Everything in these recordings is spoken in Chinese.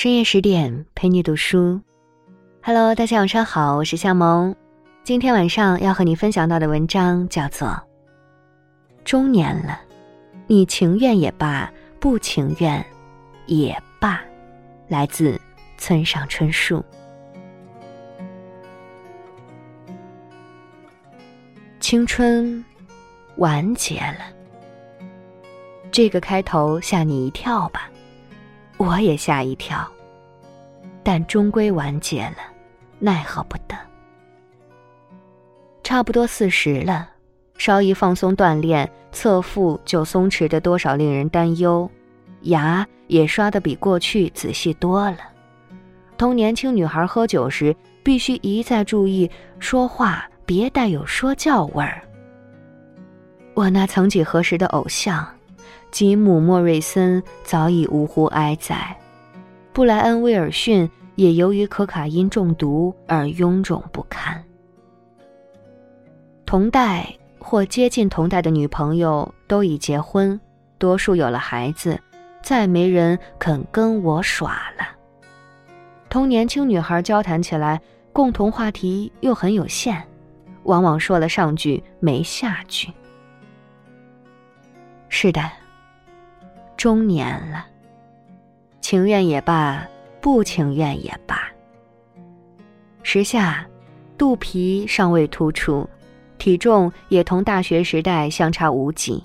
深夜十点陪你读书，Hello，大家晚上好，我是夏萌。今天晚上要和你分享到的文章叫做《中年了，你情愿也罢，不情愿也罢》，来自村上春树。青春完结了，这个开头吓你一跳吧？我也吓一跳，但终归完结了，奈何不得。差不多四十了，稍一放松锻炼，侧腹就松弛的多少令人担忧，牙也刷的比过去仔细多了。同年轻女孩喝酒时，必须一再注意说话别带有说教味儿。我那曾几何时的偶像。吉姆·莫瑞森早已呜呼哀哉，布莱恩·威尔逊也由于可卡因中毒而臃肿不堪。同代或接近同代的女朋友都已结婚，多数有了孩子，再没人肯跟我耍了。同年轻女孩交谈起来，共同话题又很有限，往往说了上句没下句。是的。中年了，情愿也罢，不情愿也罢。时下，肚皮尚未突出，体重也同大学时代相差无几，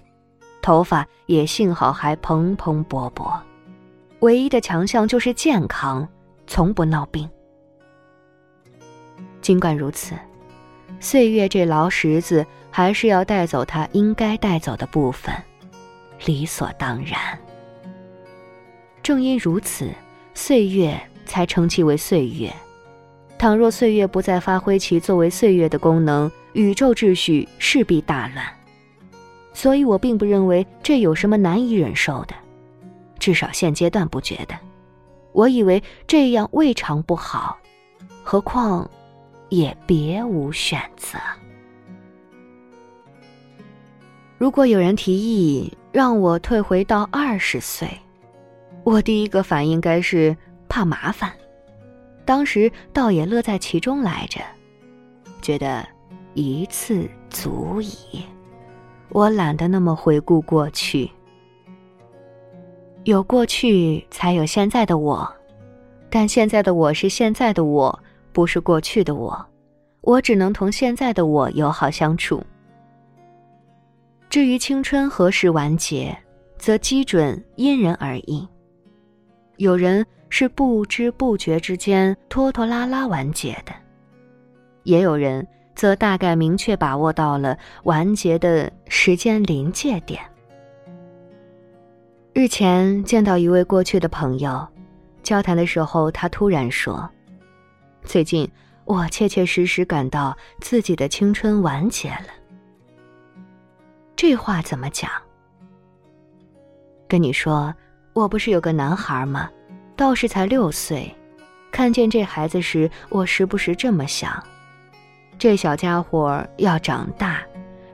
头发也幸好还蓬蓬勃勃，唯一的强项就是健康，从不闹病。尽管如此，岁月这老石子还是要带走它应该带走的部分。理所当然。正因如此，岁月才称其为岁月。倘若岁月不再发挥其作为岁月的功能，宇宙秩序势必大乱。所以我并不认为这有什么难以忍受的，至少现阶段不觉得。我以为这样未尝不好，何况也别无选择。如果有人提议让我退回到二十岁，我第一个反应该是怕麻烦，当时倒也乐在其中来着，觉得一次足矣。我懒得那么回顾过去，有过去才有现在的我，但现在的我是现在的我，不是过去的我，我只能同现在的我友好相处。至于青春何时完结，则基准因人而异。有人是不知不觉之间拖拖拉拉完结的，也有人则大概明确把握到了完结的时间临界点。日前见到一位过去的朋友，交谈的时候，他突然说：“最近我切切实实感到自己的青春完结了。”这话怎么讲？跟你说。我不是有个男孩吗？倒是才六岁。看见这孩子时，我时不时这么想：这小家伙要长大，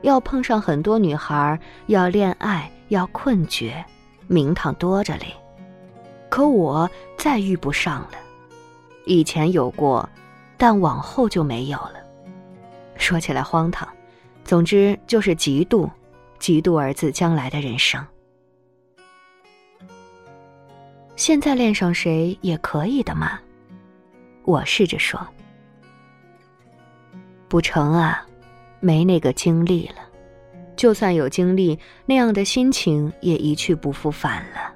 要碰上很多女孩，要恋爱，要困绝，名堂多着嘞。可我再遇不上了。以前有过，但往后就没有了。说起来荒唐，总之就是嫉妒，嫉妒儿子将来的人生。现在恋上谁也可以的嘛，我试着说。不成啊，没那个精力了。就算有精力，那样的心情也一去不复返了。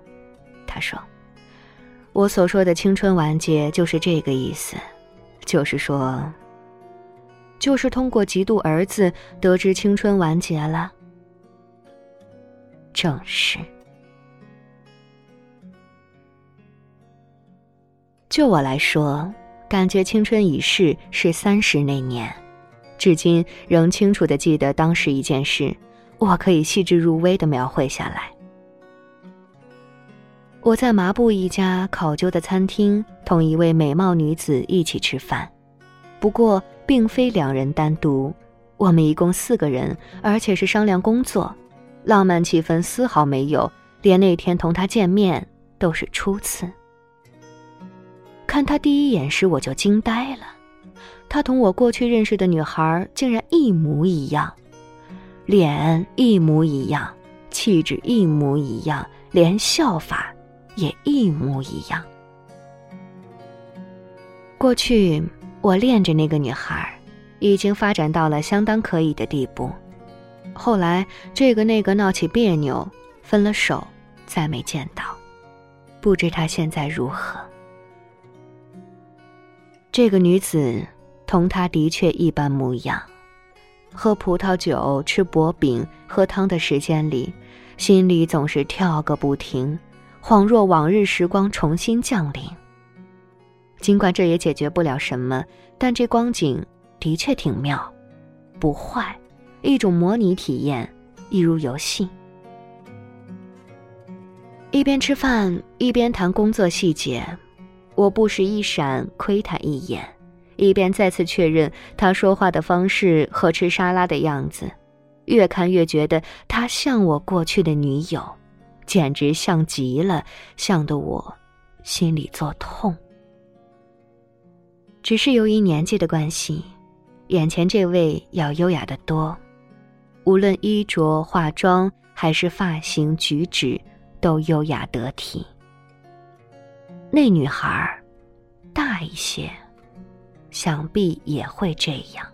他说：“我所说的青春完结就是这个意思，就是说，就是通过嫉妒儿子得知青春完结了。正是。”就我来说，感觉青春已逝是三十那年，至今仍清楚的记得当时一件事，我可以细致入微的描绘下来。我在麻布一家考究的餐厅，同一位美貌女子一起吃饭，不过并非两人单独，我们一共四个人，而且是商量工作，浪漫气氛丝毫没有，连那天同他见面都是初次。看他第一眼时，我就惊呆了，他同我过去认识的女孩竟然一模一样，脸一模一样，气质一模一样，连笑法也一模一样。过去我恋着那个女孩，已经发展到了相当可以的地步。后来这个那个闹起别扭，分了手，再没见到，不知她现在如何。这个女子同她的确一般模样，喝葡萄酒、吃薄饼、喝汤的时间里，心里总是跳个不停，恍若往日时光重新降临。尽管这也解决不了什么，但这光景的确挺妙，不坏，一种模拟体验，一如游戏。一边吃饭一边谈工作细节，我不时一闪窥他一眼，一边再次确认他说话的方式和吃沙拉的样子，越看越觉得他像我过去的女友，简直像极了，像得我心里作痛。只是由于年纪的关系，眼前这位要优雅的多，无论衣着、化妆还是发型举止，都优雅得体。那女孩大一些，想必也会这样。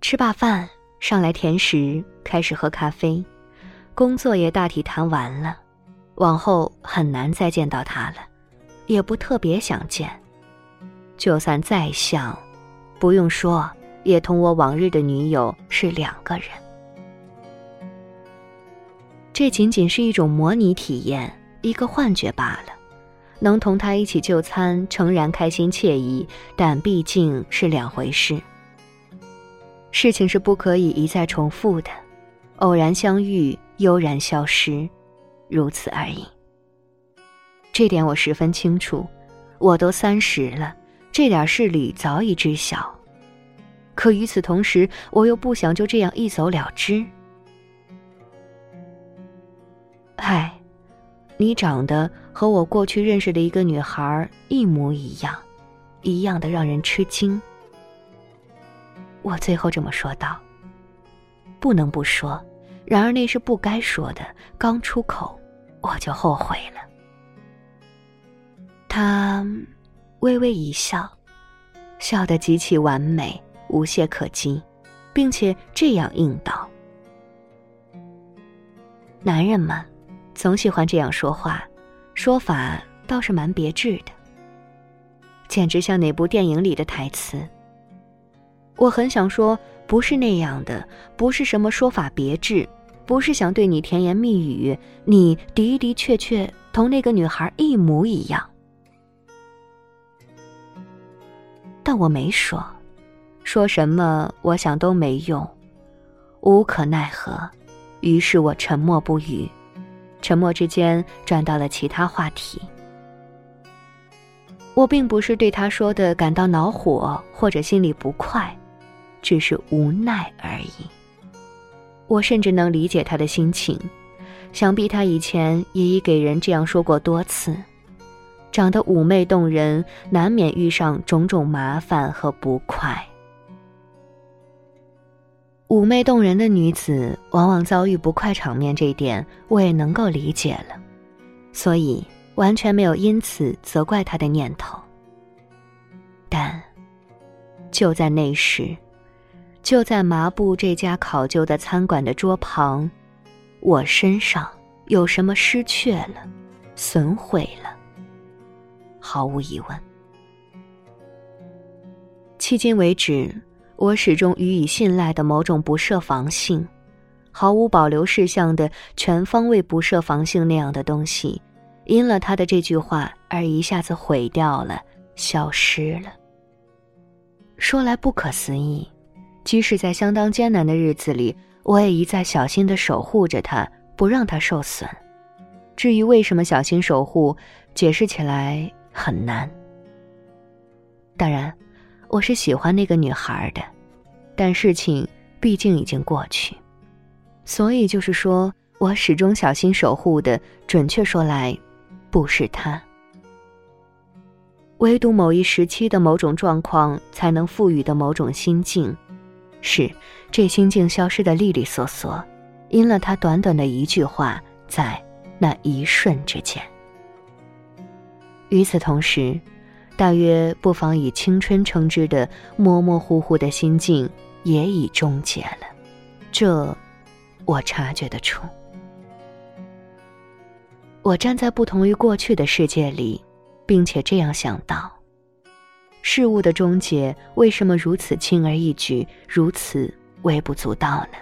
吃罢饭，上来甜食，开始喝咖啡，工作也大体谈完了，往后很难再见到他了。也不特别想见，就算再像，不用说，也同我往日的女友是两个人。这仅仅是一种模拟体验，一个幻觉罢了。能同他一起就餐，诚然开心惬意，但毕竟是两回事。事情是不可以一再重复的，偶然相遇，悠然消失，如此而已。这点我十分清楚，我都三十了，这点事理早已知晓。可与此同时，我又不想就这样一走了之。唉，你长得和我过去认识的一个女孩一模一样，一样的让人吃惊。我最后这么说道。不能不说，然而那是不该说的，刚出口我就后悔了。他微微一笑，笑得极其完美，无懈可击，并且这样应道：“男人嘛，总喜欢这样说话，说法倒是蛮别致的，简直像哪部电影里的台词。我很想说，不是那样的，不是什么说法别致，不是想对你甜言蜜语，你的的确确同那个女孩一模一样。”但我没说，说什么我想都没用，无可奈何。于是我沉默不语，沉默之间转到了其他话题。我并不是对他说的感到恼火或者心里不快，只是无奈而已。我甚至能理解他的心情，想必他以前也已给人这样说过多次。长得妩媚动人，难免遇上种种麻烦和不快。妩媚动人的女子往往遭遇不快场面，这一点我也能够理解了，所以完全没有因此责怪她的念头。但就在那时，就在麻布这家考究的餐馆的桌旁，我身上有什么失去了，损毁了。毫无疑问，迄今为止，我始终予以信赖的某种不设防性、毫无保留事项的全方位不设防性那样的东西，因了他的这句话而一下子毁掉了，消失了。说来不可思议，即使在相当艰难的日子里，我也一再小心的守护着他，不让他受损。至于为什么小心守护，解释起来。很难。当然，我是喜欢那个女孩的，但事情毕竟已经过去，所以就是说我始终小心守护的。准确说来，不是他。唯独某一时期的某种状况，才能赋予的某种心境，是这心境消失的利利索索，因了他短短的一句话，在那一瞬之间。与此同时，大约不妨以青春称之的模模糊糊的心境，也已终结了。这，我察觉得出。我站在不同于过去的世界里。并且这样想到：事物的终结为什么如此轻而易举，如此微不足道呢？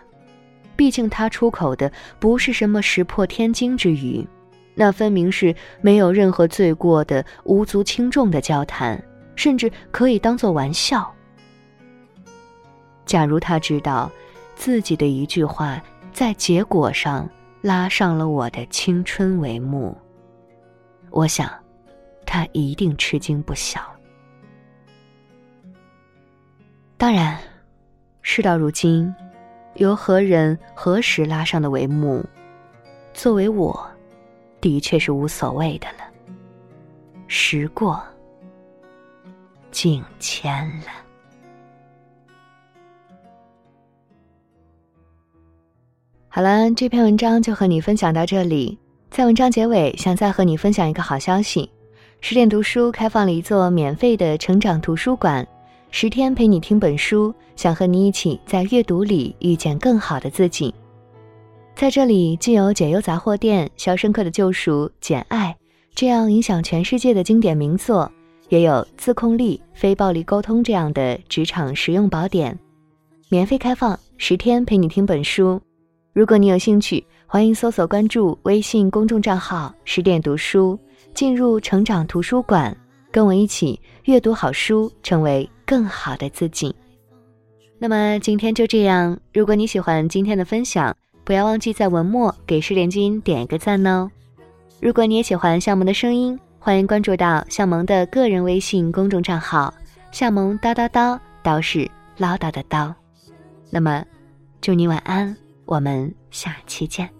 毕竟他出口的不是什么石破天惊之语，那分明是没有任何罪过的无足轻重的交谈，甚至可以当做玩笑。假如他知道自己的一句话在结果上拉上了我的青春帷幕，我想。他一定吃惊不小。当然，事到如今，由何人何时拉上的帷幕，作为我，的确是无所谓的了。时过境迁了。好了，这篇文章就和你分享到这里。在文章结尾，想再和你分享一个好消息。十点读书开放了一座免费的成长图书馆，十天陪你听本书，想和你一起在阅读里遇见更好的自己。在这里，既有解忧杂货店、肖申克的救赎、简爱这样影响全世界的经典名作，也有自控力、非暴力沟通这样的职场实用宝典。免费开放，十天陪你听本书。如果你有兴趣，欢迎搜索关注微信公众账号“十点读书”。进入成长图书馆，跟我一起阅读好书，成为更好的自己。那么今天就这样。如果你喜欢今天的分享，不要忘记在文末给失联君点一个赞哦。如果你也喜欢向萌的声音，欢迎关注到向萌的个人微信公众账号“向萌叨叨叨”，叨是唠叨的叨。那么，祝你晚安，我们下期见。